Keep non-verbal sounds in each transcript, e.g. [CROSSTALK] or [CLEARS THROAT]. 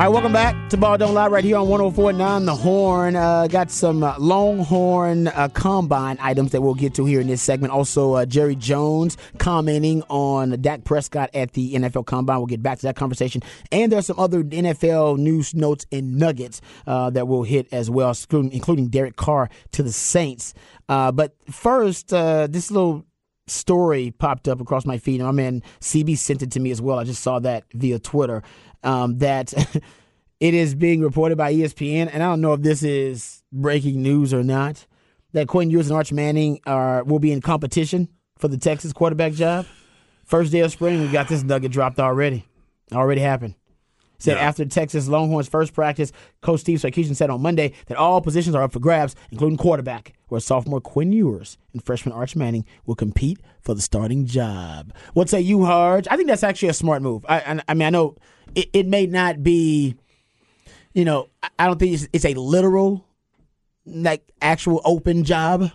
All right, welcome back to Ball Don't Lie right here on 1049 The Horn. Uh, got some uh, Longhorn uh, Combine items that we'll get to here in this segment. Also, uh, Jerry Jones commenting on Dak Prescott at the NFL Combine. We'll get back to that conversation. And there's some other NFL news notes and nuggets uh, that we'll hit as well, including, Derek Carr to the Saints. Uh, but first, this little story popped up across my feed, and my man CB sent it to me as well. I just saw that via Twitter. Um, that [LAUGHS] it is being reported by ESPN, and I don't know if this is breaking news or not. That Quinn Ewers and Arch Manning are will be in competition for the Texas quarterback job. First day of spring, we got this nugget dropped already. Already happened. Said after Texas Longhorns first practice, Coach Steve Sarkisian said on Monday that all positions are up for grabs, including quarterback, where sophomore Quinn Ewers and freshman Arch Manning will compete for the starting job. What say you, Harge? I think that's actually a smart move. I, I, I mean, I know it, it may not be, you know, I- I don't think it's, it's a literal, like actual open job,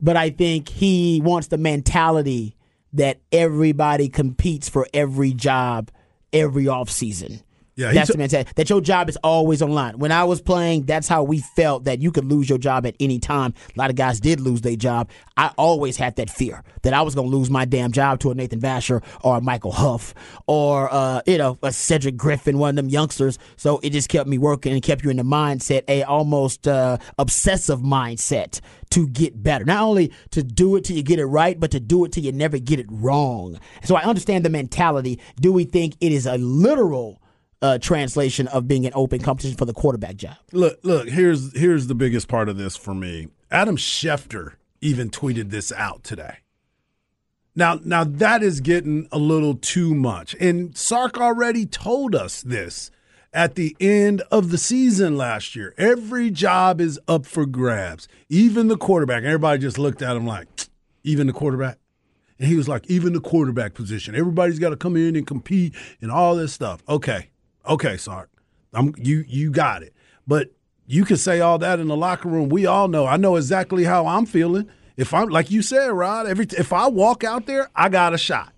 but I think he wants the mentality that everybody competes for every job every offseason. Yeah, that's the mentality. That your job is always on line. When I was playing, that's how we felt that you could lose your job at any time. A lot of guys did lose their job. I always had that fear that I was going to lose my damn job to a Nathan Vasher or a Michael Huff or uh, you know a Cedric Griffin, one of them youngsters. So it just kept me working and kept you in the mindset, a almost uh, obsessive mindset to get better. Not only to do it till you get it right, but to do it till you never get it wrong. So I understand the mentality. Do we think it is a literal? Uh, translation of being an open competition for the quarterback job. Look, look. Here's here's the biggest part of this for me. Adam Schefter even tweeted this out today. Now, now that is getting a little too much, and Sark already told us this at the end of the season last year. Every job is up for grabs, even the quarterback. Everybody just looked at him like, even the quarterback. And he was like, even the quarterback position. Everybody's got to come in and compete and all this stuff. Okay. Okay, Sark. I'm you you got it. But you can say all that in the locker room. We all know. I know exactly how I'm feeling. If I'm like you said, Rod, every if I walk out there, I got a shot.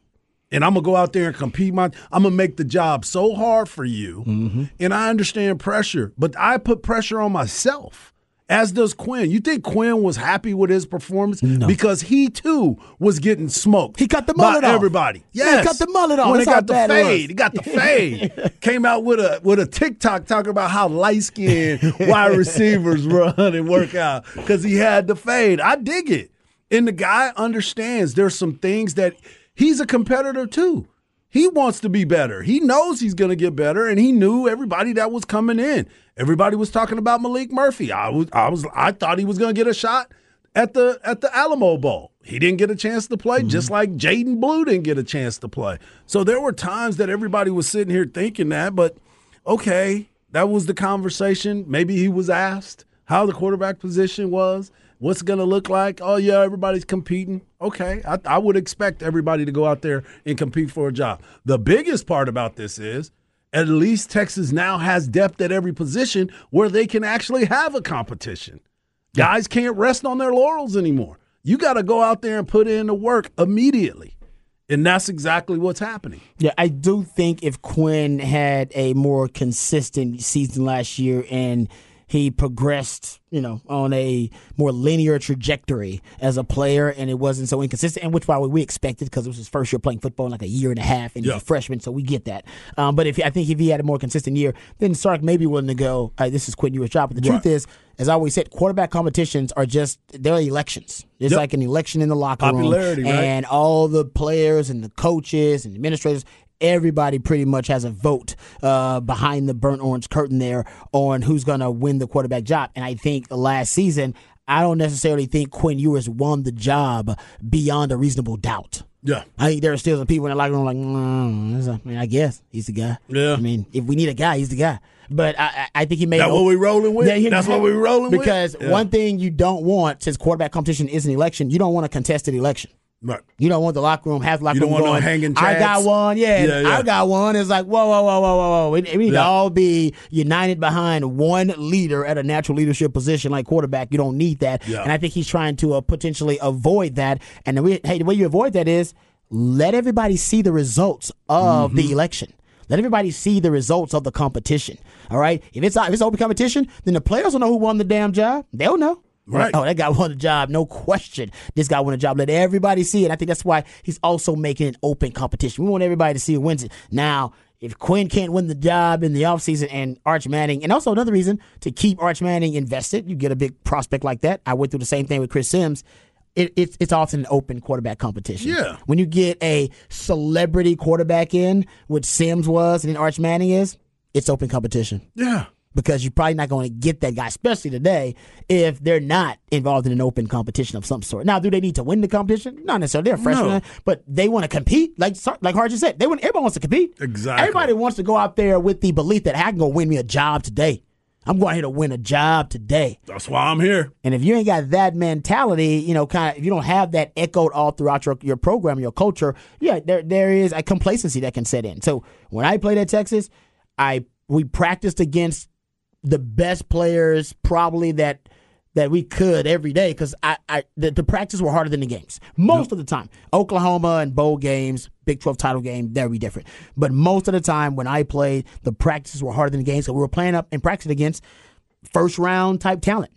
And I'm gonna go out there and compete. My, I'm gonna make the job so hard for you. Mm-hmm. And I understand pressure, but I put pressure on myself, as does Quinn. You think Quinn was happy with his performance because he too was getting smoked. He cut the mullet off. everybody. Yeah, he cut the mullet off. When That's got the fade, he got the [LAUGHS] fade. Came out with a with a TikTok talking about how light skinned [LAUGHS] wide receivers run and work out because he had the fade. I dig it, and the guy understands. There's some things that he's a competitor too. He wants to be better. He knows he's going to get better, and he knew everybody that was coming in. Everybody was talking about Maalik Murphy. I was, I was, I thought he was going to get a shot at the at the Alamo Bowl. He didn't get a chance to play, just mm-hmm. like Jaden Blue didn't get a chance to play. So there were times that everybody was sitting here thinking that, but okay, that was the conversation. Maybe he was asked how the quarterback position was, what's going to look like. Oh yeah, everybody's competing. Okay, I, I would expect everybody to go out there and compete for a job. The biggest part about this is at least Texas now has depth at every position where they can actually have a competition. Guys can't rest on their laurels anymore. You got to go out there and put in the work immediately. And that's exactly what's happening. Yeah, I do think if Quinn had a more consistent season last year and he progressed, you know, on a more linear trajectory as a player, and it wasn't so inconsistent. And which probably we expected because it was his first year playing football in like a year and a half, and Yeah. he's a freshman, so we get that. Um, but if I think if he had a more consistent year, then Sark may be willing to go. Uh, this is Quinn Ewers' job. But the truth is, as I always said, quarterback competitions are just they're elections. It's Yep. like an election in the locker Popularity, room, right? and all the players and the coaches and administrators. Everybody pretty much has a vote uh, behind the burnt orange curtain there on who's going to win the quarterback job. And I think last season, I don't necessarily think Quinn Ewers won the job beyond a reasonable doubt. Yeah. I think there are still some people in the locker room like, mm, I mean, I guess he's the guy. Yeah. I mean, if we need a guy, he's the guy. But I, I think he made That what we rolling with? yeah, That's what we rolling with? because Yeah. one thing you don't want since quarterback competition is an election, you don't want a contested election. Right. You don't want the locker room, half locker You don't room want no going, hanging I got one, yeah, Yeah, yeah. I got one. It's like, whoa, whoa, whoa, whoa, whoa, whoa. We, we need to all be united behind one leader at a natural leadership position like quarterback. You don't need that. Yeah. And I think he's trying to uh, potentially avoid that. And the way, hey, the way you avoid that is let everybody see the results of Mm-hmm. the election. Let everybody see the results of the competition. All right. If it's if it's open competition, then the players will know who won the damn job. They'll know. Right. Oh, that guy won the job. No question. This guy won the job. Let everybody see it. I think that's why he's also making an open competition. We want everybody to see who wins it. Now, if Quinn can't win the job in the offseason and Arch Manning, and also another reason to keep Arch Manning invested, you get a big prospect like that. I went through the same thing with Chris Sims. It, it's it's often an open quarterback competition. Yeah. When you get a celebrity quarterback in, which Sims was and then Arch Manning is, it's open competition Yeah. Because you're probably not going to get that guy, especially today, if they're not involved in an open competition of some sort. Now, do they need to win the competition? Not necessarily. They're freshmen, No. but they want to compete. Like like Hard just said, they want everybody wants to compete. Exactly. Everybody wants to go out there with the belief that I can go win me a job today. I'm going here to win a job today. That's why I'm here. And if you ain't got that mentality, you know, kind of, if you don't have that echoed all throughout your, your program, your culture, yeah, there there is a complacency that can set in. So when I played at Texas, I we practiced against the best players probably that that we could every day because I, I the, the practice were harder than the games most of the time. Oklahoma and bowl games, Big Twelve title game, very different. But most of the time when I played, the practices were harder than the games. So we were playing up and practicing against first round type talent.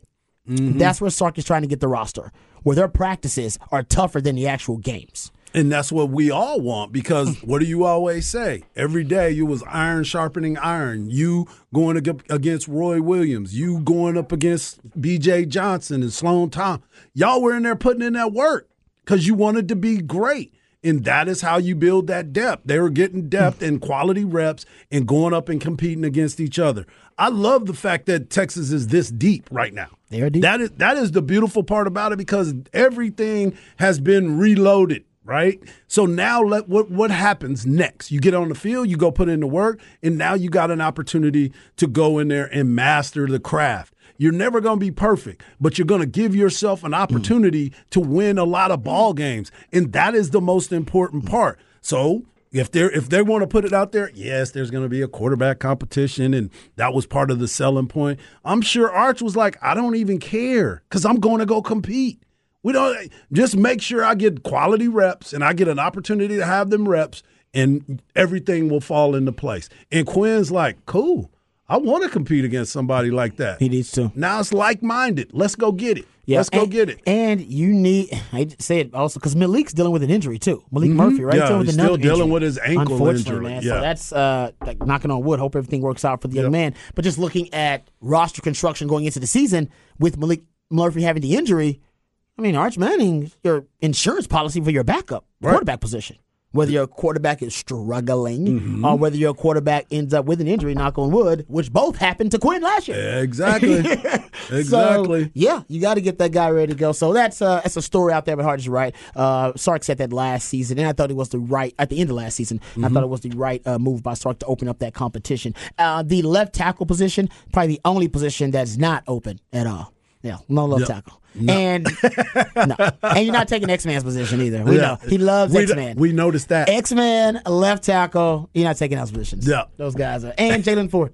Mm-hmm. That's where Sark is trying to get the roster, where their practices are tougher than the actual games. And that's what we all want because hmm. what do you always say? Every day you was iron sharpening iron. You going ag- against Roy Williams. You going up against B.J. Johnson and Sloan Tom. Y'all were in there putting in that work because you wanted to be great. And that is how you build that depth. They were getting hmm. depth and quality reps and going up and competing against each other. I love the fact that Texas is this deep right now. They are deep. That is that is the beautiful part about it because everything has been reloaded, right? So now let what what happens next? You get on the field, you go put in the work, and now you got an opportunity to go in there and master the craft. You're never going to be perfect, but you're going to give yourself an opportunity to win a lot of ball games, and that is the most important part. So, if they if they want to put it out there, yes, there's going to be a quarterback competition, and that was part of the selling point. I'm sure Arch was like, I don't even care because I'm going to go compete. We don't just make sure I get quality reps and I get an opportunity to have them reps, and everything will fall into place. And Quinn's like, cool. I want to compete against somebody like that. He needs to. Now it's like minded. Let's go get it. Yeah, Let's go and, get it. And you need, I say it also because Maalik's dealing with an injury too. Maalik Murphy, right? Mm-hmm. Yeah, dealing with he's still dealing injury, with his ankle injury. Man. Yeah. So that's uh, like knocking on wood. Hope everything works out for the young Yep. man. But just looking at roster construction going into the season with Maalik Murphy having the injury, I mean, Arch Manning, your insurance policy for your backup quarterback position. Whether your quarterback is struggling Mm-hmm. or whether your quarterback ends up with an injury, knock on wood, which both happened to Quinn last year. Exactly. [LAUGHS] exactly. So, yeah, you got to get that guy ready to go. So that's uh, that's a story out there, but hard is right. Uh, Sark said that last season, and I thought it was the right at the end of last season. I thought it was the right uh, move by Sark to open up that competition. Uh, the left tackle position, probably the only position that's not open at all. Yeah, no left tackle, and [LAUGHS] no, and you're not taking X Man's position either. We know he loves X Man. We noticed that. X Man left tackle. You're not taking those positions. Yeah. those guys are, and Jaylan Ford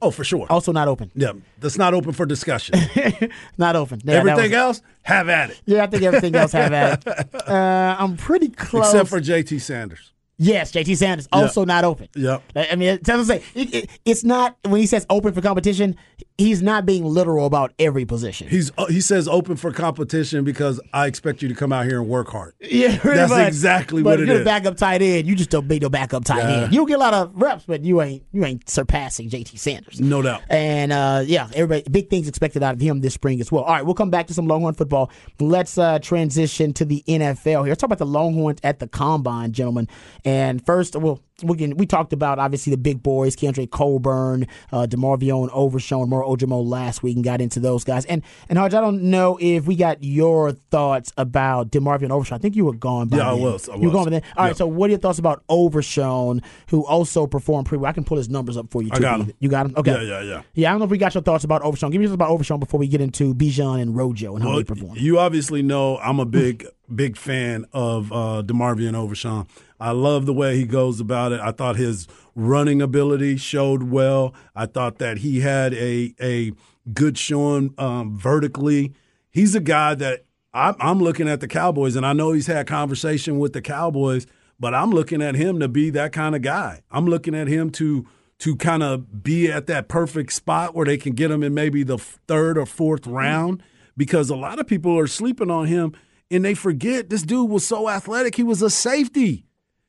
oh, for sure. also not open. Yeah, that's not open for discussion. [LAUGHS] Not open. Yeah, Everything was- else, have at it. Yeah, I think everything else have at it. [LAUGHS] Uh, I'm pretty close. Except for JT Sanders. Yes, JT Sanders also not open. Yep. I mean, what I'm. It, it, it's not when he says open for competition. He's not being literal about every position. He's uh, he says open for competition because I expect you to come out here and work hard. yeah, [LAUGHS] That's much. exactly but what if it you're is. a backup tight end, you just don't be no backup tight Yeah. end. You get a lot of reps, but you ain't you ain't surpassing JT Sanders. No doubt. And uh, yeah, everybody, big things expected out of him this spring as well. All right, we'll come back to some Longhorn football. Let's uh, transition to the NFL here. Let's talk about the Longhorns at the combine, gentlemen. And first, well, we can, we talked about obviously the big boys, Keondre Coburn, uh, Demarvion Overshown, Moro Ojomo last week, and got into those guys. And and Hodge, I don't know if we got your thoughts about Demarvion Overshown. I think you were gone. By Yeah, I was, I You were gone by then. All right. Yeah. So, what are your thoughts about Overshown, who also performed pretty well? I can pull his numbers up for you. I got him. You got him. Okay. Yeah, yeah, yeah. Yeah, I don't know if we got your thoughts about Overshown. Give me your thoughts about Overshown before we get into Bijan and Rojo and how Well, they perform. you obviously know I'm a [LAUGHS] big, big fan of uh, Demarvion Overshown. I love the way he goes about it. I thought his running ability showed well. I thought that he had a a good showing um, vertically. He's a guy that I'm, I'm looking at the Cowboys, and I know he's had conversation with the Cowboys, but I'm looking at him to be that kind of guy. I'm looking at him to to kind of be at that perfect spot where they can get him in maybe the third or fourth round because a lot of people are sleeping on him and they forget this dude was so athletic. He was a safety.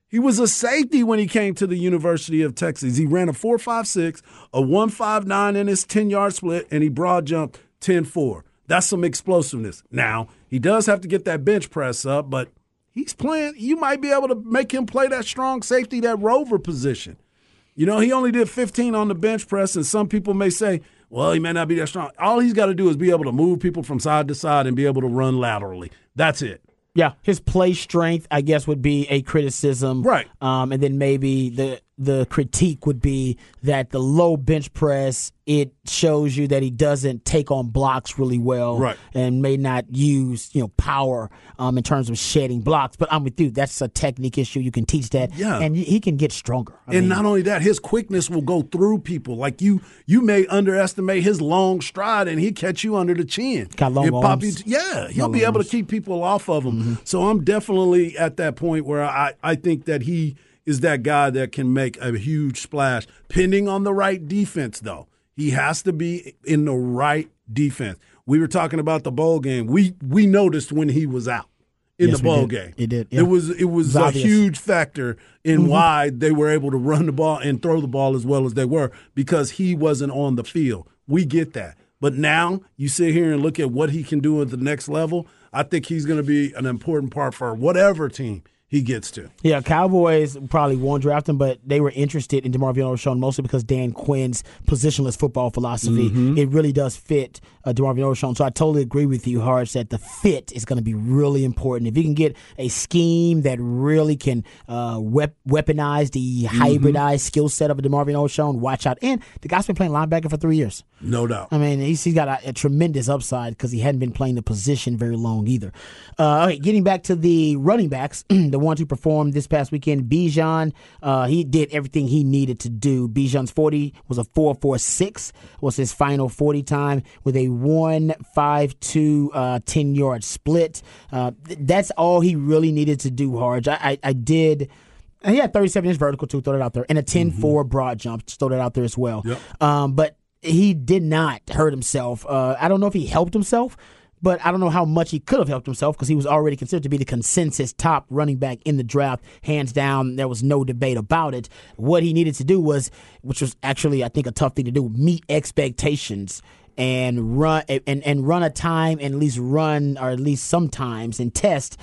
He was a safety when he came to the University of Texas. He ran a 4.56, a 1.59 in his 10 yard split, and he broad jumped 10 4. That's some explosiveness. Now, he does have to get that bench press up, but he's playing. You might be able to make him play that strong safety, that rover position. You know, he only did 15 on the bench press, and some people may say, well, he may not be that strong. All he's got to do is be able to move people from side to side and be able to run laterally. That's it. Yeah, his play strength, I guess, would be a criticism. Right. Um, and then maybe the the critique would be that the low bench press it shows you that he doesn't take on blocks really well, Right. And may not use you know power um, in terms of shedding blocks. But I'm with you. That's a technique issue. You can teach that. Yeah. and he can get stronger. I and mean, not only that, his quickness will go through people. Like you, you may underestimate his long stride, and he catch you under the chin. Got long He'll pop arms. you- yeah, he'll Long be able to keep people off of him. Mm-hmm. So I'm definitely at that point where I, I think that he is that guy that can make a huge splash. Pending on the right defense, though, he has to be in the right defense. We were talking about the bowl game. We we noticed when he was out in Yes, the bowl game. It did, yeah. It was it was It's a obvious. huge factor in Mm-hmm. why they were able to run the ball and throw the ball as well as they were because he wasn't on the field. We get that. But now you sit here and look at what he can do at the next level. I think he's going to be an important part for whatever team he gets to. Yeah, Cowboys probably won't draft him, but they were interested in DeMarvion Overshown mostly because Dan Quinn's positionless football philosophy. Mm-hmm. It really does fit uh, DeMarvion Overshown. So I totally agree with you, Harsh, that the fit is going to be really important. If you can get a scheme that really can uh, wep- weaponize the Mm-hmm. hybridized skill set of a DeMarvion Overshown, watch out. And the guy's been playing linebacker for three years. No doubt. I mean, he's, he's got a, a tremendous upside because he hadn't been playing the position very long either. Uh, okay, getting back to the running backs, [CLEARS THROAT] the ones who performed this past weekend, Bijan, uh, he did everything he needed to do. Bijan's 40 was a 4.46, was his final 40 time with a 1.52 uh, 10 yard split. Uh, th- that's all he really needed to do, Harge. I, I, I did. And he had 37 inch vertical too, throw it out there, and a 10 4 broad jump, just throw that out there as well. Yep. Um, but he did not hurt himself. Uh, I don't know if he helped himself, but I don't know how much he could have helped himself because he was already considered to be the consensus top running back in the draft, hands down. There was no debate about it. What he needed to do was, which was actually I think a tough thing to do, meet expectations and run and, and run a time and at least run or at least sometimes and test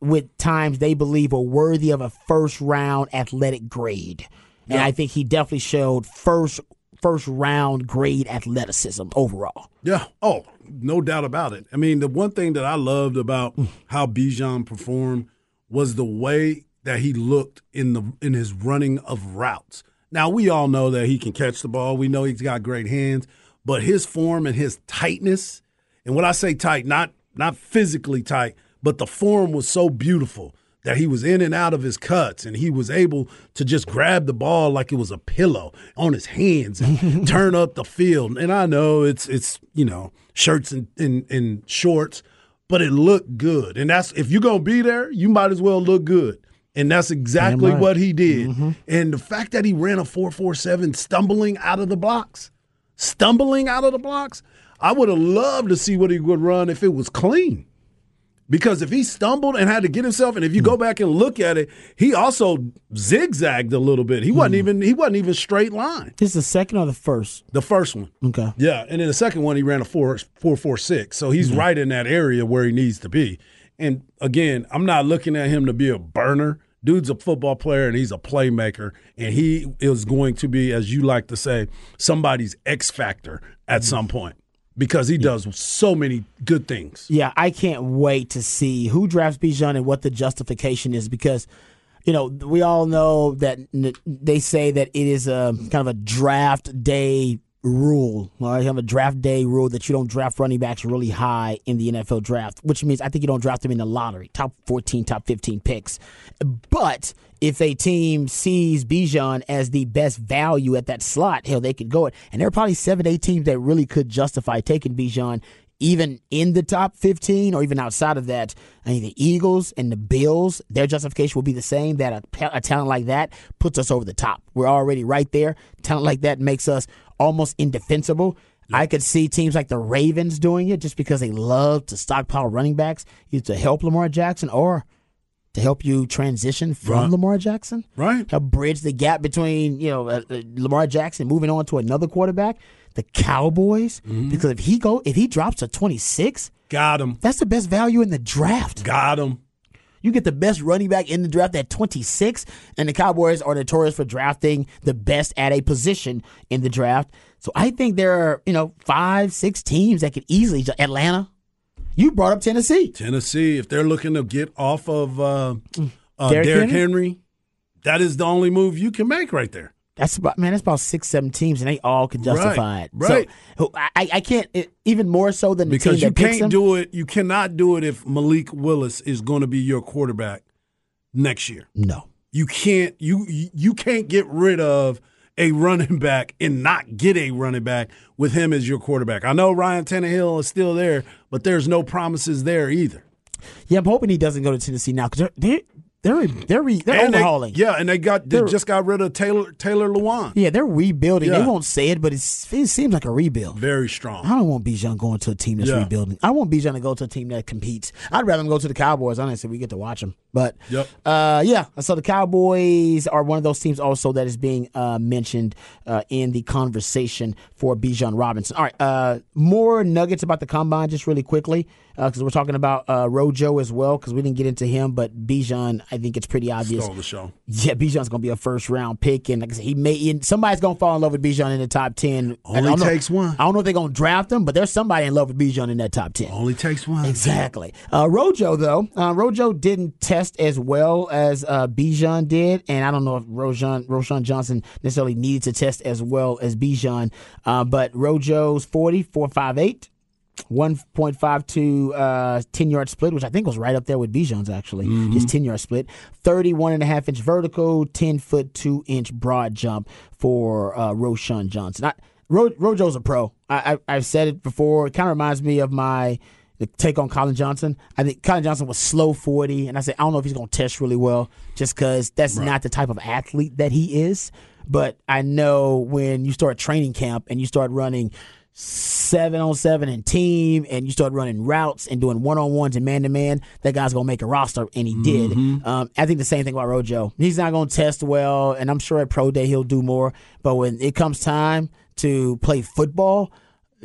with times they believe are worthy of a first round athletic grade. And I think he definitely showed first first round grade athleticism overall. Yeah. Oh, no doubt about it. I mean, the one thing that I loved about mm. how Bijan performed was the way that he looked in the in his running of routes. Now we all know that he can catch the ball. We know he's got great hands, but his form and his tightness, and when I say tight, not not physically tight, but the form was so beautiful that he was in and out of his cuts and he was able to just grab the ball like it was a pillow on his hands and [LAUGHS] turn up the field. And I know it's it's you know shirts and, and, and shorts, but it looked good. And that's if you're gonna be there, you might as well look good. And that's exactly right. what he did. Mm-hmm. And the fact that he ran a 447 stumbling out of the blocks, stumbling out of the blocks, I would have loved to see what he would run if it was clean. Because if he stumbled and had to get himself, and if you go hmm. back and look at it, he also zigzagged a little bit. He wasn't hmm. even he wasn't even straight line. This is the second or the first? The first one. Okay. Yeah, and then the second one he ran a four four four six, so he's right in that area where he needs to be. And again, I'm not looking at him to be a burner. Dude's a football player and he's a playmaker, and he is going to be, as you like to say, somebody's X factor at hmm. some point because he does so many good things. Yeah, I can't wait to see who drafts Bijan and what the justification is because, you know, we all know that n- they say that it is a kind of a draft day rule. All right, you have a draft day rule that you don't draft running backs really high in the NFL draft, which means I think you don't draft them in the lottery, top 14, top 15 picks. But if a team sees Bijan as the best value at that slot, hell, they could go it. And there are probably seven, eight teams that really could justify taking Bijan even in the top 15 or even outside of that. I mean, the Eagles and the Bills, their justification will be the same that a, a talent like that puts us over the top. We're already right there. Talent like that makes us almost indefensible. I could see teams like the Ravens doing it just because they love to stockpile running backs, either to help Lamar Jackson or to help you transition from Right. Lamar Jackson. Right. Help bridge the gap between you know uh, uh, Lamar Jackson moving on to another quarterback. The Cowboys, Mm-hmm. because if he go if he drops to twenty six, Got him. that's the best value in the draft. Got him. You get the best running back in the draft at 26, and the Cowboys are notorious for drafting the best at a position in the draft. So I think there are, you know, five, six teams that could easily. Atlanta, you brought up Tennessee. Tennessee, if they're looking to get off of uh, uh, Derrick Derrick Henry? Henry, that is the only move you can make right there. That's about man. That's about six, seven teams, and they all can justify Right, it. right. So I, I can't it, even more so than the because team you picks can't do it. You cannot do it if Malik Willis is going to be your quarterback next year. no, You can't. You you can't get rid of a running back and not get a running back with him as your quarterback. I know Ryan Tannehill is still there, but there's no promises there either. yeah, I'm hoping he doesn't go to Tennessee now because they're they're they're they're, they're And they- overhauling. yeah, and they got they They're- just got rid of Taylor Taylor Lewan. yeah, they're rebuilding. They won't say it, but it's, it seems like a rebuild. Very strong. I don't want Bijan going to a team that's Yeah. rebuilding. I want Bijan to go to a team that competes. I'd rather him go to the Cowboys. Honestly, we get to watch them. But Yep. uh, yeah, so the Cowboys are one of those teams also that is being uh, mentioned uh, in the conversation for Bijan Robinson. All right, uh, more nuggets about the combine just really quickly because we're talking about uh, Rojo as well because we didn't get into him, but Bijan, I think it's pretty obvious. Stole the show. Yeah, Bijan's gonna be a first round pick, and like I said, he may somebody's gonna fall in love with Bijan in the top ten. I Only know- takes one. I don't know if they're gonna draft him, but there's somebody in love with Bijan in that top ten. Only takes one. Exactly. Uh, Rojo though, uh, Rojo didn't test as well as uh, Bijan did, and I don't know if Rojan Roschon Johnson necessarily needed to test as well as Bijan, uh, but Rojo's 40, 458. 1.52 uh, 10 yard split, which I think was right up there with Bijan's actually. His 10 yard split. 31 and a half inch vertical, 10 foot 2 inch broad jump for uh, Roschon Johnson. I, Ro- Rojo's a pro. I, I, I've said it before. It kind of reminds me of my the take on Collin Johnson. I think Collin Johnson was slow 40, and I said, I don't know if he's going to test really well just because that's not the type of athlete that he is. But I know when you start training camp and you start running seven on seven and team, and you start running routes and doing one on ones and man to man, that guy's gonna make a roster, and he did. Um, I think the same thing about Rojo. He's not gonna test well, and I'm sure at pro day he'll do more. But when it comes time to play football,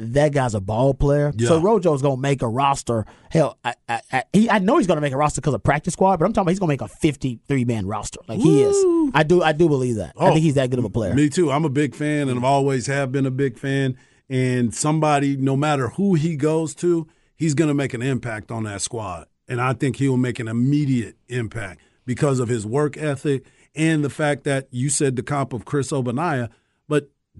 that guy's a ball player. So Yeah. Rojo's gonna make a roster. Hell, I I, I, he, I know he's gonna make a roster because of practice squad, but I'm talking about he's gonna make a 53 man roster. Like he is. I do I do believe that. I Oh, think he's that good of a player. Me too. I'm a big fan, and I've always have been a big fan. And somebody, no matter who he goes to, he's going to make an impact on that squad. And I think he will make an immediate impact because of his work ethic and the fact that you said the comp of Chris Ogbonnaya,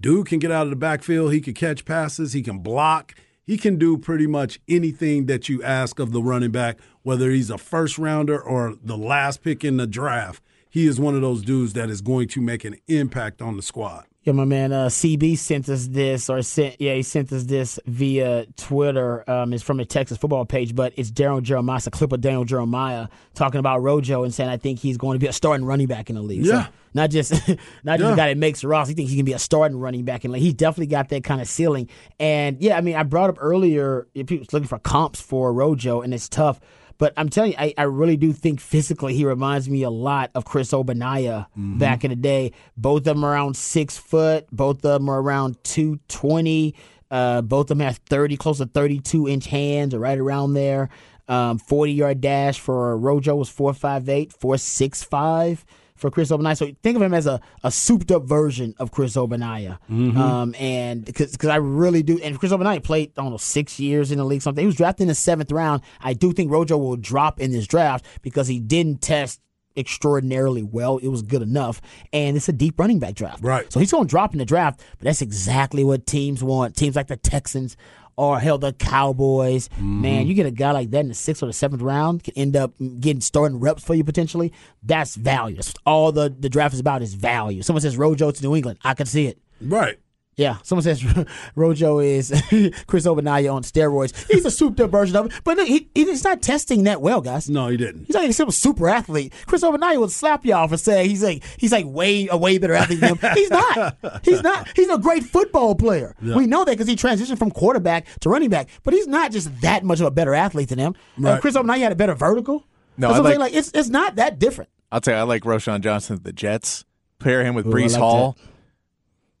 dude can get out of the backfield. He can catch passes. He can block. He can do pretty much anything that you ask of the running back, whether he's a first rounder or the last pick in the draft. He is one of those dudes that is going to make an impact on the squad. Yeah, my man uh, CB sent us this, or sent yeah, he sent us this via Twitter. Um, it's from a Texas football page, but it's Daniel Jeremiah, it's a clip of Daniel Jeremiah talking about Rojo and saying I think he's going to be a starting running back in the league. So Yeah. not just [LAUGHS] not just Yeah. a guy that makes Ross. He thinks he can be a starting running back in the league. He's definitely got that kind of ceiling. And yeah, I mean, I brought up earlier people looking for comps for Rojo, and it's tough. But I'm telling you, I, I really do think physically he reminds me a lot of Chris Ogbonnaya back in the day. Both of them around six foot. Both of them are around 220. Uh, both of them have 30, close to 32 inch hands, or right around there. Um, 40 yard dash for Rojo was 458, 465 for Chris Ogbonnaya. So think of him as a, a souped up version of Chris Ogbonnaya. Um, and because I really do, and Chris Ogbonnaya played, I don't know, six years in the league, something. He was drafted in the seventh round. I do think Rojo will drop in this draft because he didn't test extraordinarily well. It was good enough. And it's a deep running back draft. Right. So he's going to drop in the draft, but that's exactly what teams want. Teams like the Texans or hell, the Cowboys. Man, mm-hmm. you get a guy like that in the sixth or the seventh round, can end up getting starting reps for you potentially. That's value. That's all the, the draft is about is value. Someone says Rojo to New England. I can see it. Right. Yeah, someone says [LAUGHS] Rojo is [LAUGHS] Chris Ogbonnaya on steroids. He's a souped up version of it, but no, he, he's not testing that well, guys. No, he didn't. He's like a super athlete. Chris Ogbonnaya would slap y'all for saying he's like he's like way a way better athlete than him. He's not. He's not. He's a great football player. We know that because he transitioned from quarterback to running back. But he's not just that much of a better athlete than him. Uh, Chris Ogbonnaya had a better vertical. No, I what I'm saying. like- Like it's it's not that different. I'll tell you, I like Roschon Johnson of the Jets. Pair him with Ooh, Breece like Hall, I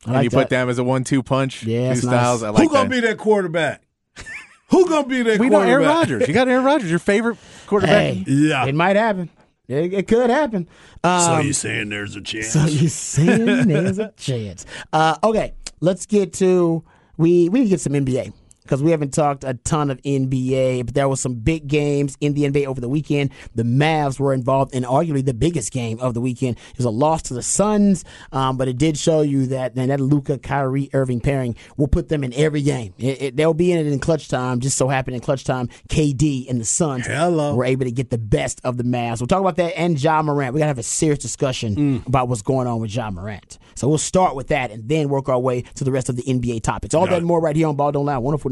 and like you that. put them as a one-two punch. Yeah, two that's nice. styles. I like Who gonna that. be that quarterback? Who gonna be that quarterback? we know? Aaron Rodgers. You got Aaron Rodgers, your favorite quarterback. Hey, Yeah. it might happen. It, it could happen. Um, so you saying there's a chance? So you saying there's a [LAUGHS] chance. Uh, okay, let's get to we we need to get some NBA because we haven't talked a ton of NBA, but there was some big games in the NBA over the weekend. The Mavs were involved in arguably the biggest game of the weekend. It was a loss to the Suns, um, but it did show you that and that Luka Kyrie Irving pairing will put them in every game. It, it, they'll be in it in clutch time. Just so happened in clutch time, KD and the Suns Hello. were able to get the best of the Mavs. We'll talk about that and Ja Morant. We gotta have a serious discussion Mm. about what's going on with Ja Morant. So we'll start with that and then work our way to the rest of the NBA topics. All Got that and more right here on Ball Don't Lie, 104.9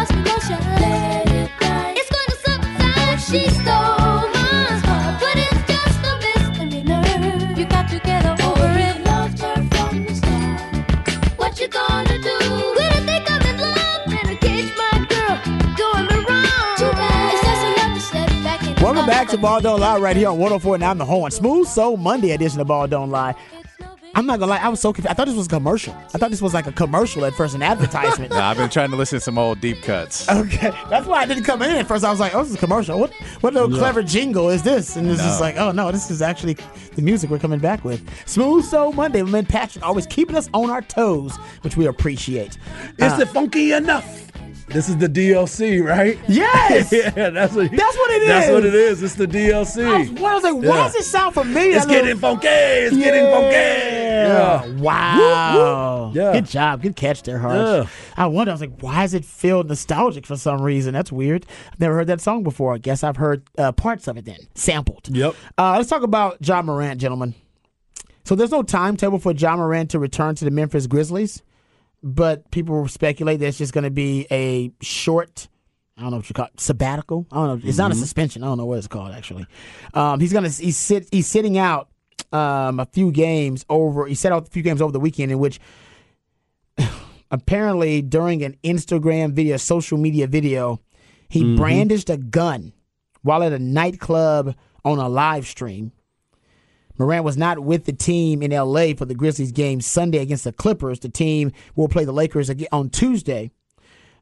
Welcome back to Ball Don't Lie right here on 104.9 The Horn. Smooth Soul Monday edition of Ball Don't Lie. I'm not gonna lie, I was so confused. I thought this was a commercial. I thought this was like a commercial at first, an advertisement. [LAUGHS] Nah, I've been trying to listen to some old deep cuts. Okay, that's why I didn't come in at first. I was like, "Oh, this is a commercial. What, what little clever jingle is this?" And it's just No. like, "Oh no, this is actually the music we're coming back with." Smooth Soul Monday. My man Patrick always keeping us on our toes, which we appreciate. Is Uh, it funky enough? This is the DLC, right? Yes. [LAUGHS] yeah, that's what. That's what it That's what it is. It's the DLC. I was, I was like, "Why Yeah. does it sound familiar?" It's little- getting funky. It's getting funky. Yeah. Wow. Whoop, whoop. Yeah. Good job. Good catch there, Harsh. Yeah. I wonder, I was like, why does it feel nostalgic for some reason? That's weird. I've never heard that song before. I guess I've heard uh, parts of it then, sampled. Yep. Uh, let's talk about Ja Morant, gentlemen. So there's no timetable for Ja Morant to return to the Memphis Grizzlies, but people speculate that it's just going to be a short. I don't know what you call it, sabbatical. I don't know. It's not a suspension. I don't know what it's called actually. Um, he's gonna he's sit he's sitting out um, a few games over. He set out a few games over the weekend in which [SIGHS] apparently during an Instagram video, social media video, he brandished a gun while at a nightclub on a live stream. Morant was not with the team in LA for the Grizzlies game Sunday against the Clippers. The team will play the Lakers on Tuesday.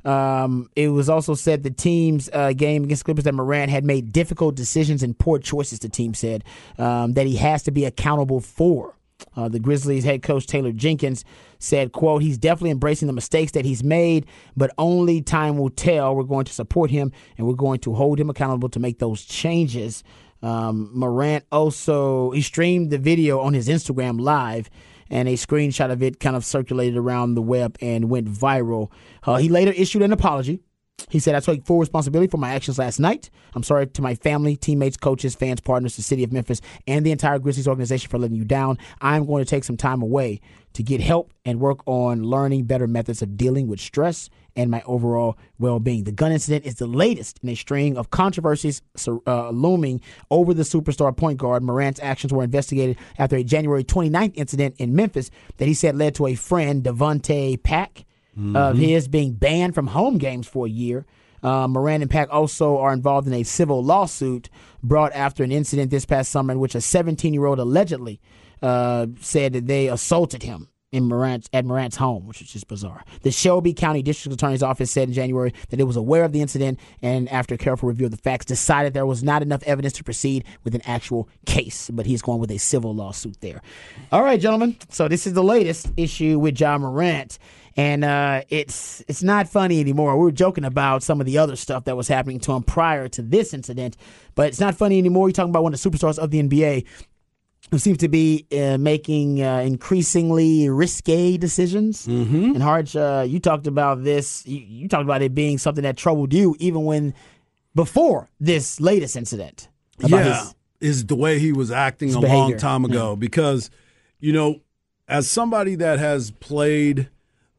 Um, it was also said the team's uh, game against Clippers that Morant had made difficult decisions and poor choices. The team said um, that he has to be accountable for. Uh, the Grizzlies head coach Taylor Jenkins said, "quote He's definitely embracing the mistakes that he's made, but only time will tell. We're going to support him and we're going to hold him accountable to make those changes." Um, Morant also he streamed the video on his Instagram live, and a screenshot of it kind of circulated around the web and went viral. Uh, he later issued an apology He said, I take full responsibility for my actions last night. I'm sorry to my family, teammates, coaches, fans, partners, the city of Memphis, and the entire Grizzlies organization for letting you down. I'm going to take some time away to get help and work on learning better methods of dealing with stress and my overall well being. The gun incident is the latest in a string of controversies uh, looming over the superstar point guard. Morant's actions were investigated after a January 29th incident in Memphis that he said led to a friend, Davonte Pack, of his being banned from home games for a year. Uh, Morant and Pack also are involved in a civil lawsuit brought after an incident this past summer in which a 17 year old allegedly uh, said that they assaulted him in Morant's, at Morant's home, which is just bizarre. The Shelby County District Attorney's Office said in January that it was aware of the incident and, after careful review of the facts, decided there was not enough evidence to proceed with an actual case. But he's going with a civil lawsuit there. All right, gentlemen. So this is the latest issue with Ja Morant and uh, it's it's not funny anymore. We were joking about some of the other stuff that was happening to him prior to this incident, but it's not funny anymore. You're talking about one of the superstars of the NBA who seems to be uh, making uh, increasingly risque decisions. Mm-hmm. And Harge, uh, you talked about this. You, you talked about it being something that troubled you even when before this latest incident. Yeah, his- is the way he was acting a long time ago. Because, you know, as somebody that has played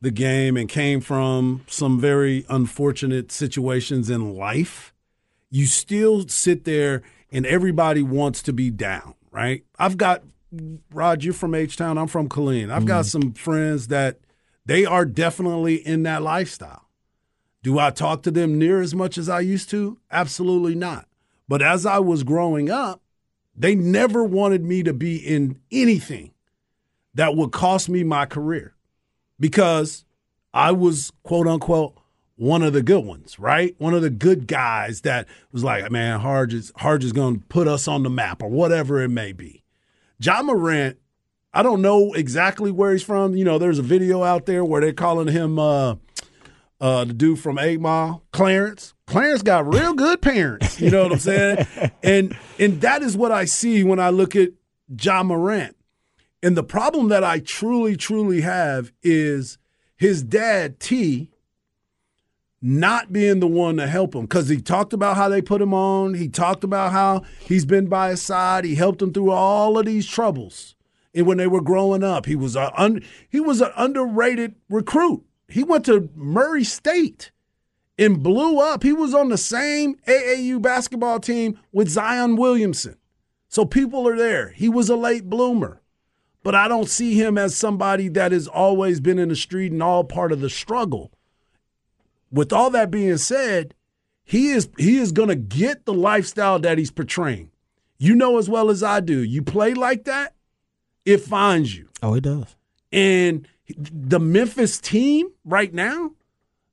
the game and came from some very unfortunate situations in life, you still sit there and everybody wants to be down, right? I've got Rod, you're from H Town, I'm from Killeen. I've got mm. some friends that they are definitely in that lifestyle. Do I talk to them near as much as I used to? Absolutely not. But as I was growing up, they never wanted me to be in anything that would cost me my career because I was quote unquote one of the good ones, right? One of the good guys that was like, man, Harge is Harge is going to put us on the map or whatever it may be. Ja Morant, I don't know exactly where he's from. You know, there's a video out there where they're calling him uh, uh, the dude from Eight Mile, Clarence. Clarence got real good parents. You know what I'm saying? [LAUGHS] and and that is what I see when I look at Ja Morant. And the problem that I truly, truly have is his dad, T, not being the one to help him because he talked about how they put him on. He talked about how he's been by his side. He helped him through all of these troubles. And when they were growing up, he was a un, he was an underrated recruit. He went to Murray State and blew up. He was on the same AAU basketball team with Zion Williamson. So people are there. He was a late bloomer. But I don't see him as somebody that has always been in the street and all part of the struggle with all that being said, he is he is going to get the lifestyle that he's portraying. You know as well as I do. You play like that, it finds you. oh, it does. And the Memphis team right now,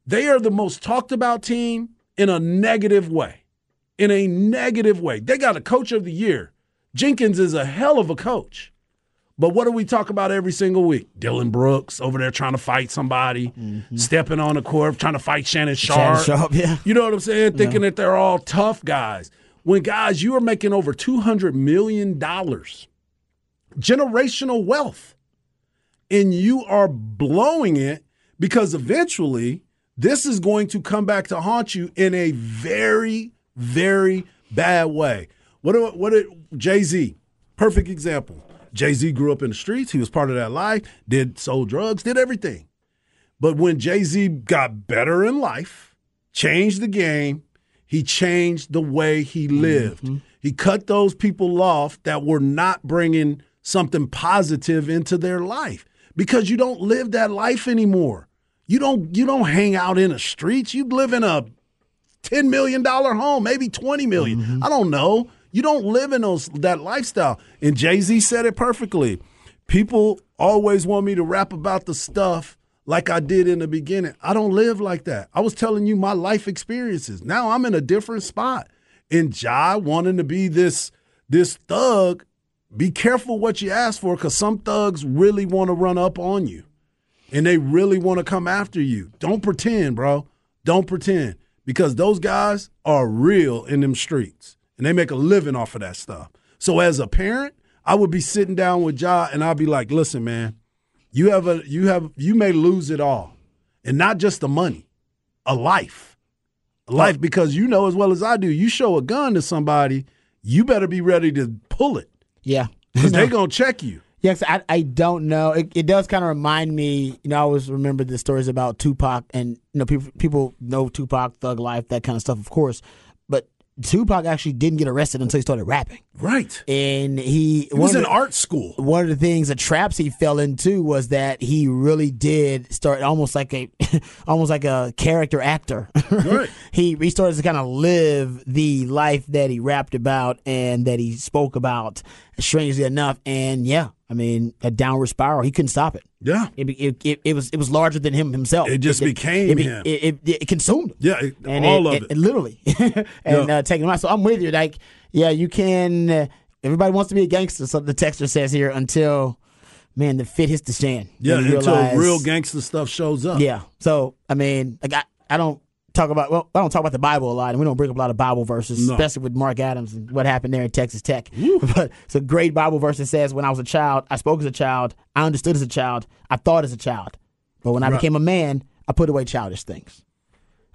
they are the most talked about team in a negative way. In a negative way. They got a coach of the year. Jenkins is a hell of a coach. But what do we talk about every single week? Dillon Brooks over there trying to fight somebody, mm-hmm. stepping on the court, trying to fight Shannon Sharpe. Sharp, yeah. You know what I'm saying? Thinking that they're all tough guys. When guys, you are making over $200 million, generational wealth, and you are blowing it because eventually this is going to come back to haunt you in a very, very bad way. What what did Jay Z? Perfect example. Jay Z grew up in the streets. He was part of that life. Did sold drugs. Did everything. But when Jay Z got better in life, changed the game, he changed the way he mm-hmm. lived. He cut those people off that were not bringing something positive into their life because you don't live that life anymore. You don't you don't hang out in the streets. You live in a $10 million home, maybe 20 million. Mm-hmm. I don't know. You don't live in those that lifestyle. And Jay-Z said it perfectly. People always want me to rap about the stuff like I did in the beginning. I don't live like that. I was telling you my life experiences. Now I'm in a different spot. And Ja wanting to be this this thug, be careful what you ask for because some thugs really want to run up on you and they really want to come after you. Don't pretend, bro. Don't pretend because those guys are real in them streets and they make a living off of that stuff. So as a parent, I would be sitting down with Ja and I'd be like, "Listen, man, you have a you have you may lose it all. And not just the money, a life. life because you know as well as I do, you show a gun to somebody, you better be ready to pull it Yeah. [LAUGHS] because No. they gonna check you. Yes, I, I don't know. It, it does kind of remind me. You know, I always remember the stories about Tupac, and you know, people people know Tupac, Thug Life, that kind of stuff, of course. Tupac actually didn't get arrested until he started rapping, Right. and he, He was in the- art school. One of the things, the traps he fell into was that he really did start almost like a, [LAUGHS] almost like a character actor. [LAUGHS] Right. he he started to kind of live the life that he rapped about and that he spoke about. Strangely enough, and yeah, I mean, a downward spiral. He couldn't stop it. Yeah. It, it, it, it was it was larger than him himself. It just became it, him. It, it, it consumed him. Yeah, it- and all it, of it. literally, [LAUGHS] and Yeah. uh, taking him out. So I'm with you. Like, yeah, you can. Uh, everybody wants to be a gangster. So the texter says here until man the fit hits the stand. Yeah, until realize- real gangster stuff shows up. yeah. So I mean, like I, I don't talk about well, I don't talk about the Bible a lot, and we don't bring up a lot of Bible verses, No. especially with Mark Adams and what happened there at Texas Tech. [LAUGHS] But it's a great Bible verse that says, "When I was a child, I spoke as a child, I understood as a child, I thought as a child, but when I Right. became a man, I put away childish things."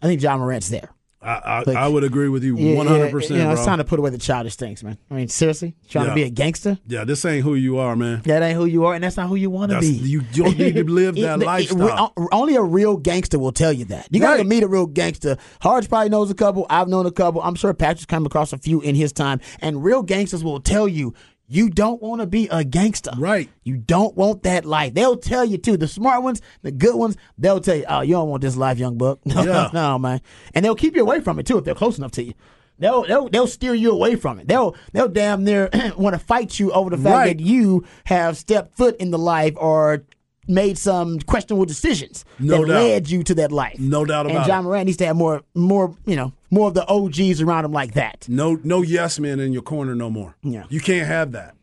I think Ja Morant's there. I, I, Like- I would agree with you one hundred percent, You know, it's time to put away the childish things, man. I mean, seriously, trying Yeah. to be a gangster. yeah, this ain't who you are, man. That ain't who you are, and that's not who you want to be. you don't need to [LAUGHS] live that It- it- lifestyle. re- only a real gangster will tell you that. You got to meet a real gangster. Harge probably knows a couple. I've known a couple. I'm sure Patrick's come across a few in his time. And real gangsters will tell you you don't want to be a gangster. Right. You don't want that life. They'll tell you too. The smart ones, the good ones, they'll tell you, "Oh, you don't want this life, young buck." [LAUGHS] No, Yeah. no, man. And they'll keep you away from it too if they're close enough to you. They'll they'll, they'll steer you away from it. They'll they'll damn near [CLEARS THROAT] want to fight you over the fact Right. that you have stepped foot in the life or made some questionable decisions No that doubt. led you to that life. No doubt And Ja. Morant needs to have more more you know more of the OGs around him like that. No, no yes men in your corner no more. Yeah. you can't have that.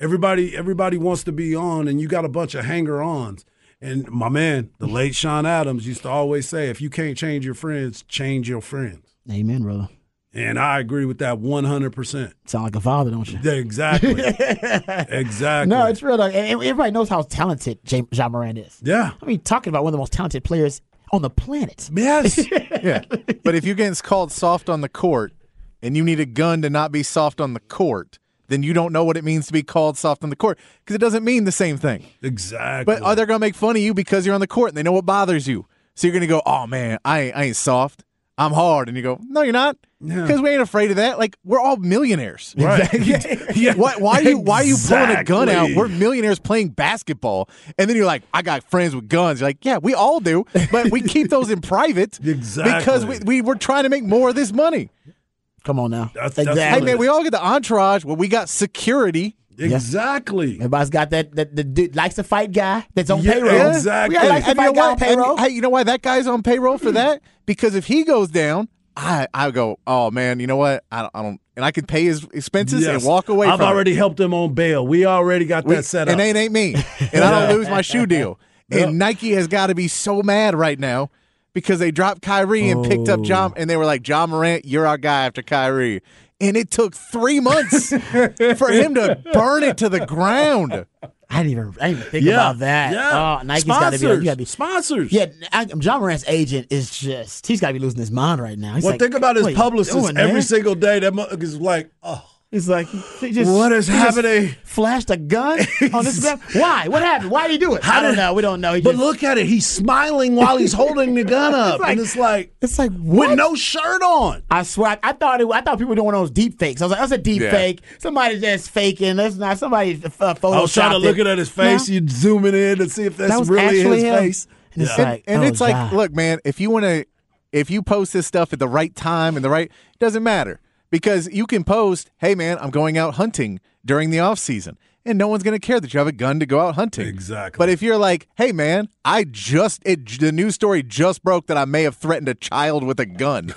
Everybody, everybody wants to be on, and you got a bunch of hanger-ons. And my man, the late Sean Adams used to always say, "If you can't change your friends, change your friends." Amen, brother. And I agree with that one hundred percent. Sound like a father, don't you? Exactly. [LAUGHS] exactly. No, it's real. Like, and everybody knows how talented J- Ja Morant is. yeah. I mean, talking about one of the most talented players on the planet. Yes. [LAUGHS] Yeah. But if you're getting called soft on the court and you need a gun to not be soft on the court, then you don't know what it means to be called soft on the court because it doesn't mean the same thing. exactly. But are they going to make fun of you because you're on the court and they know what bothers you? So you're going to go, oh man, I I ain't soft. I'm hard. And you go, no, you're not. Yeah. Because we ain't afraid of that. Like, we're all millionaires. right? [LAUGHS] [LAUGHS] yeah. Why, why are you why are you pulling a gun out? We're millionaires playing basketball, and then you're like, I got friends with guns. You're like, yeah, we all do, but we keep [LAUGHS] those in private Exactly. because we, we we're trying to make more of this money. Come on now. That's- that's Hey man, we all get the entourage. Well, we got security. Exactly. Everybody's got that, that the dude likes to fight guy that's on Yeah, payroll. exactly. We got likes to And you fight know guy on payroll. And, hey, you know why that guy's on payroll for that? Because if he goes down, I I go, oh man, you know what? I don't, I don't and I can pay his expenses Yes. and walk away. I've from it. already helped him on bail. We already got We- that set up. And it ain't me. [LAUGHS] And I don't lose my shoe deal. [LAUGHS] Yep. And Nike has got to be so mad right now because they dropped Kyrie and picked up Ja, and they were like, Ja Morant, you're our guy after Kyrie. And it took three months [LAUGHS] for him to burn it to the ground. I didn't even, I didn't even think yeah. about that. Yeah. Oh, Nike's got to be. You Sponsors. got to be. Sponsors. Yeah, I, Ja Morant's agent is just. He's got to be losing his mind right now. He's Well, like, think about his what publicist doing, every man? single day. That motherfucker is like, oh, He's like, he just, What is he just happening? Flashed a gun on this gun. [LAUGHS] Why? What happened? Why did he do it? I don't did- know. We don't know. He but just- look at it. He's smiling while he's holding the gun [LAUGHS] up, like- and it's like it's like what? with no shirt on. I swear, I, I thought it. I thought people were doing one of those deep fakes. I was like, that's a deep Yeah. fake. Somebody just faking. That's not somebody. Uh, I was trying to look it. at his face. No. You zooming in to see if that's That really his him. face. And it's Yeah. like, and oh, it's like, look, man, if you want to, if you post this stuff at the right time and the right, it doesn't matter because you can post, hey, man, I'm going out hunting during the off season. And no one's going to care that you have a gun to go out hunting. Exactly. But if you're like, hey, man, I just, it, the news story just broke that I may have threatened a child with a gun,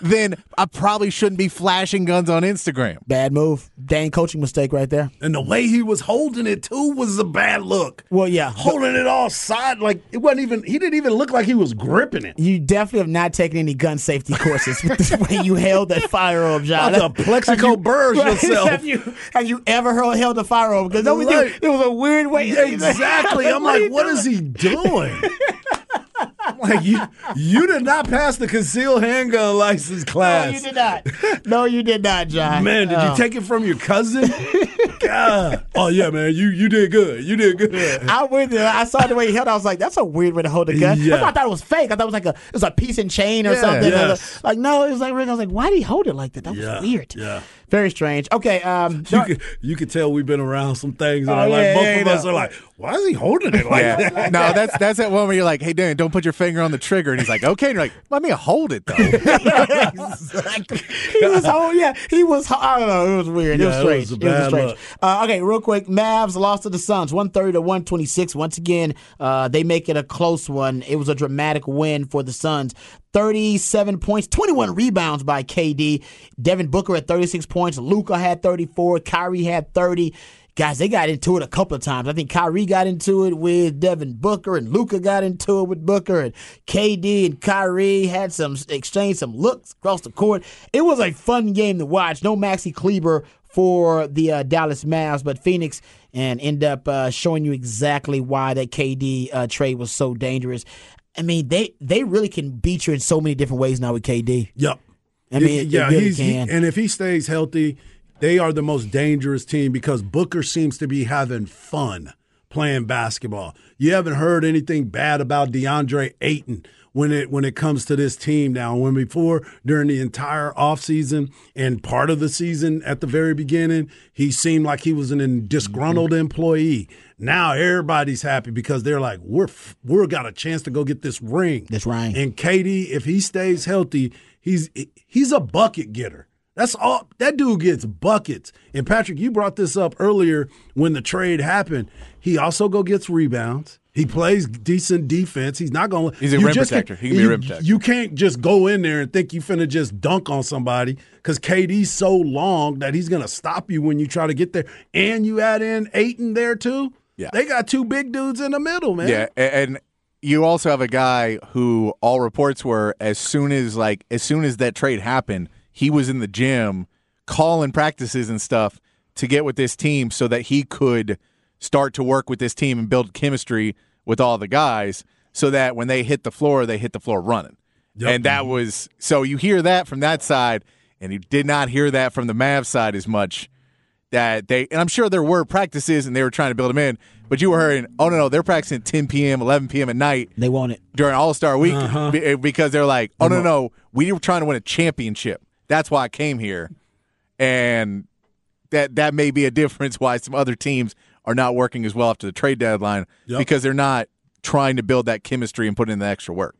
then I probably shouldn't be flashing guns on Instagram. bad move. Dang coaching mistake right there. And the way he was holding it too was a bad look. Well, yeah. Holding it all side like it wasn't even. He didn't even look like he was gripping it. You definitely have not taken any gun safety courses with the way you held that firearm, Ja. About to Plaxico Burress [LAUGHS] yourself. Have you, have you ever held, held a firearm? Because Right. it was a weird way. Yeah, exactly. I'm like, [LAUGHS] what is doing? he doing? [LAUGHS] I'm like you, you did not pass the concealed handgun license class. No, you did not. No, you did not, Ja. Man, did Oh. you take it from your cousin? [LAUGHS] God. [LAUGHS] Oh yeah, man. You you did good. You did good. I with you. I saw the way he held. it. I was like, "That's a weird way to hold a gun." Yeah. I thought it was fake. I thought it was like a it was a piece and chain or Yeah. something. Yes. Like no, it was like I was like, "Why did he hold it like that?" That was Yeah, weird. yeah. very strange. Okay, um, You could, you could tell we've been around some things. And Oh, are like yeah, both yeah, of yeah. us are like, why is he holding it like Yeah. that? [LAUGHS] no, that's that's that one where you're like, hey Dan, don't put your finger on the trigger. And he's like, okay. And you're like, let me hold it though. [LAUGHS] exactly. He was holding. yeah, he was I don't know, it was weird. it was Yeah, it strange. was a It was strange. look. Uh, okay, real quick, Mavs lost to the Suns, one thirty to one twenty six. Once again, uh, they make it a close one. It was a dramatic win for the Suns. 37 points, 21 rebounds by KD. Devin Booker at 36 points. Luka had 34. Kyrie had 30. Guys, they got into it a couple of times. I think Kyrie got into it with Devin Booker, and Luka got into it with Booker, and KD and Kyrie had some exchange some looks across the court. It was a fun game to watch. No Maxi Kleber for the uh, Dallas Mavs, but Phoenix and end up uh, showing you exactly why that KD uh, trade was so dangerous. I mean, they they really can beat you in so many different ways now with KD. Yep. I mean, yeah, really he's he- can. and if he stays healthy, they are the most dangerous team because Booker seems to be having fun playing basketball. You haven't heard anything bad about DeAndre Ayton when it when it comes to this team now. When before during the entire offseason and part of the season at the very beginning, he seemed like he was an disgruntled employee. Now everybody's happy because they're like, we're we're got a chance to go get this ring. That's right. And KD, if he stays healthy, he's he's a bucket getter. That's all. That dude gets buckets. And Patrick, you brought this up earlier when the trade happened. He also go gets rebounds. He plays decent defense. He's not going. to He's a you rim just protector. He can be a rim protector. You can't just go in there and think you finna just dunk on somebody because KD's so long that he's gonna stop you when you try to get there. And you add in Ayton there too. Yeah. they got two big dudes in the middle, man. Yeah, and you also have a guy who all reports were as soon as like as soon as that trade happened, he was in the gym calling practices and stuff to get with this team so that he could start to work with this team and build chemistry with all the guys so that when they hit the floor, they hit the floor running. And that was so you hear that from that side, and you did not hear that from the Mavs side as much that they and I'm sure there were practices and they were trying to build them in, but you were hearing, oh no, no, they're practicing at 10 p.m., 11 p.m. at night They want it. during All Star Week uh-huh. be- because they're like, oh no, no, we were trying to win a championship. That's why I came here, and that that may be a difference why some other teams are not working as well after the trade deadline Yep. because they're not trying to build that chemistry and put in the extra work.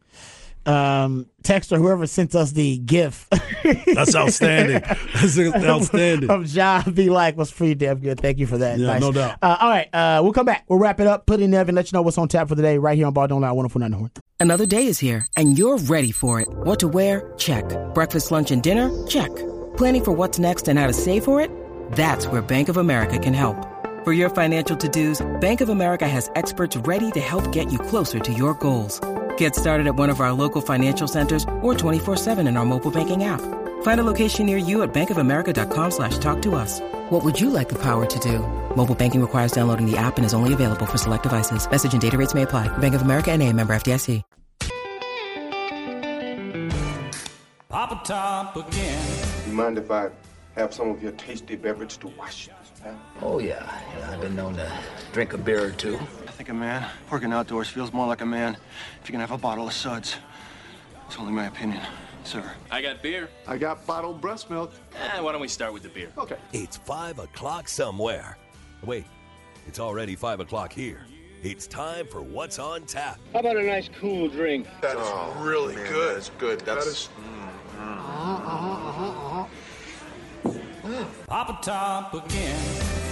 Um, text or whoever sent us the GIF [LAUGHS] That's outstanding. That's [LAUGHS] outstanding. of Ja be like was pretty damn good. Thank you for that. Yeah, Nice. no doubt. Uh, all right, uh, we'll come back. We'll wrap it up. Put it in there and let you know what's on tap for the day right here on Ball Don't Lie 104.9 The Horn. Another day is here, and you're ready for it. What to wear? Check. Breakfast, lunch, and dinner? Check. Planning for what's next and how to save for it? That's where Bank of America can help. For your financial to-dos, Bank of America has experts ready to help get you closer to your goals. Get started at one of our local financial centers or 24-7 in our mobile banking app. Find a location near you at bankofamerica.com slash talk to us. What would you like the power to do? Mobile banking requires downloading the app and is only available for select devices. Message and data rates may apply. Bank of America and a member FDIC. Papa Top again. You mind if I have some of your tasty beverage to wash this down? Oh, yeah. yeah. I've been known to drink a beer or two. I think a man working outdoors feels more like a man if you can have a bottle of suds. It's only my opinion, sir. I got beer. I got bottled breast milk. Eh, why don't we start with the beer? Okay. It's 5 o'clock somewhere. Wait, it's already 5 o'clock here. It's time for What's on Tap. How about a nice cool drink? That is oh, really good. That's good. That's mm-hmm. uh-huh, uh-huh, uh-huh, Papa Top again.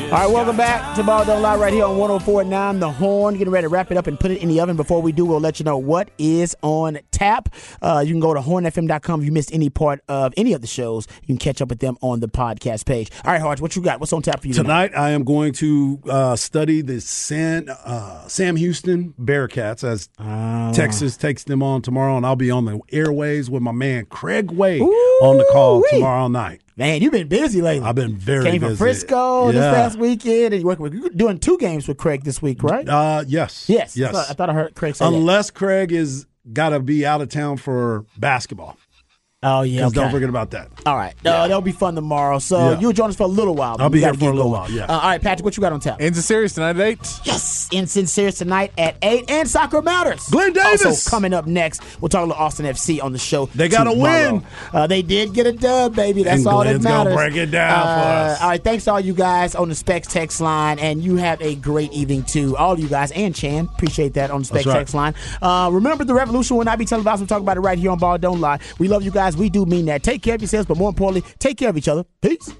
All right, welcome back to Ball Don't Lie right here on 104.9 The Horn. Getting ready to wrap it up and put it in the oven. Before we do, we'll let you know what is on tap. Uh, you can go to hornfm.com if you missed any part of any of the shows. You can catch up with them on the podcast page. All right, Harge, what you got? What's on tap for you tonight? Tonight, I am going to uh, study the San, uh, Sam Houston Bearcats as Ah. Texas takes them on tomorrow, and I'll be on the airways with my man Craig Way on the call tomorrow night. Man, you've been busy lately. I've been very busy. Came from busy. Frisco this Yeah. past weekend, and you're working with you're doing two games with Craig this week, right? Uh, yes. yes. Yes. I thought I, thought I heard Craig say that. Unless Craig is got to be out of town for basketball. Oh yeah. Okay. Don't forget about that. All right. Uh, that'll be fun tomorrow. So Yeah. you'll join us for a little while. I'll be here for a little going. while, yeah. Uh, all right, Patrick, what you got on tap? Ends of series tonight at 8. Yes, Instant Series tonight at 8 and Soccer Matters. Glenn Davis. Also coming up next, we'll talk a little Austin FC on the show. They gotta tomorrow. win. Uh, they did get a dub, baby. That's And all Glenn's that gonna matters. break it down for Uh, us. All right, thanks to all you guys on the Specs text line, and you have a great evening too. All you guys and Chan, appreciate that on the Specs right. text line. Uh, remember, the revolution will not be televised. We'll talk about it right here on Ball Don't Lie. We love you guys. We do mean that. Take care of yourselves, but more importantly, take care of each other. Peace.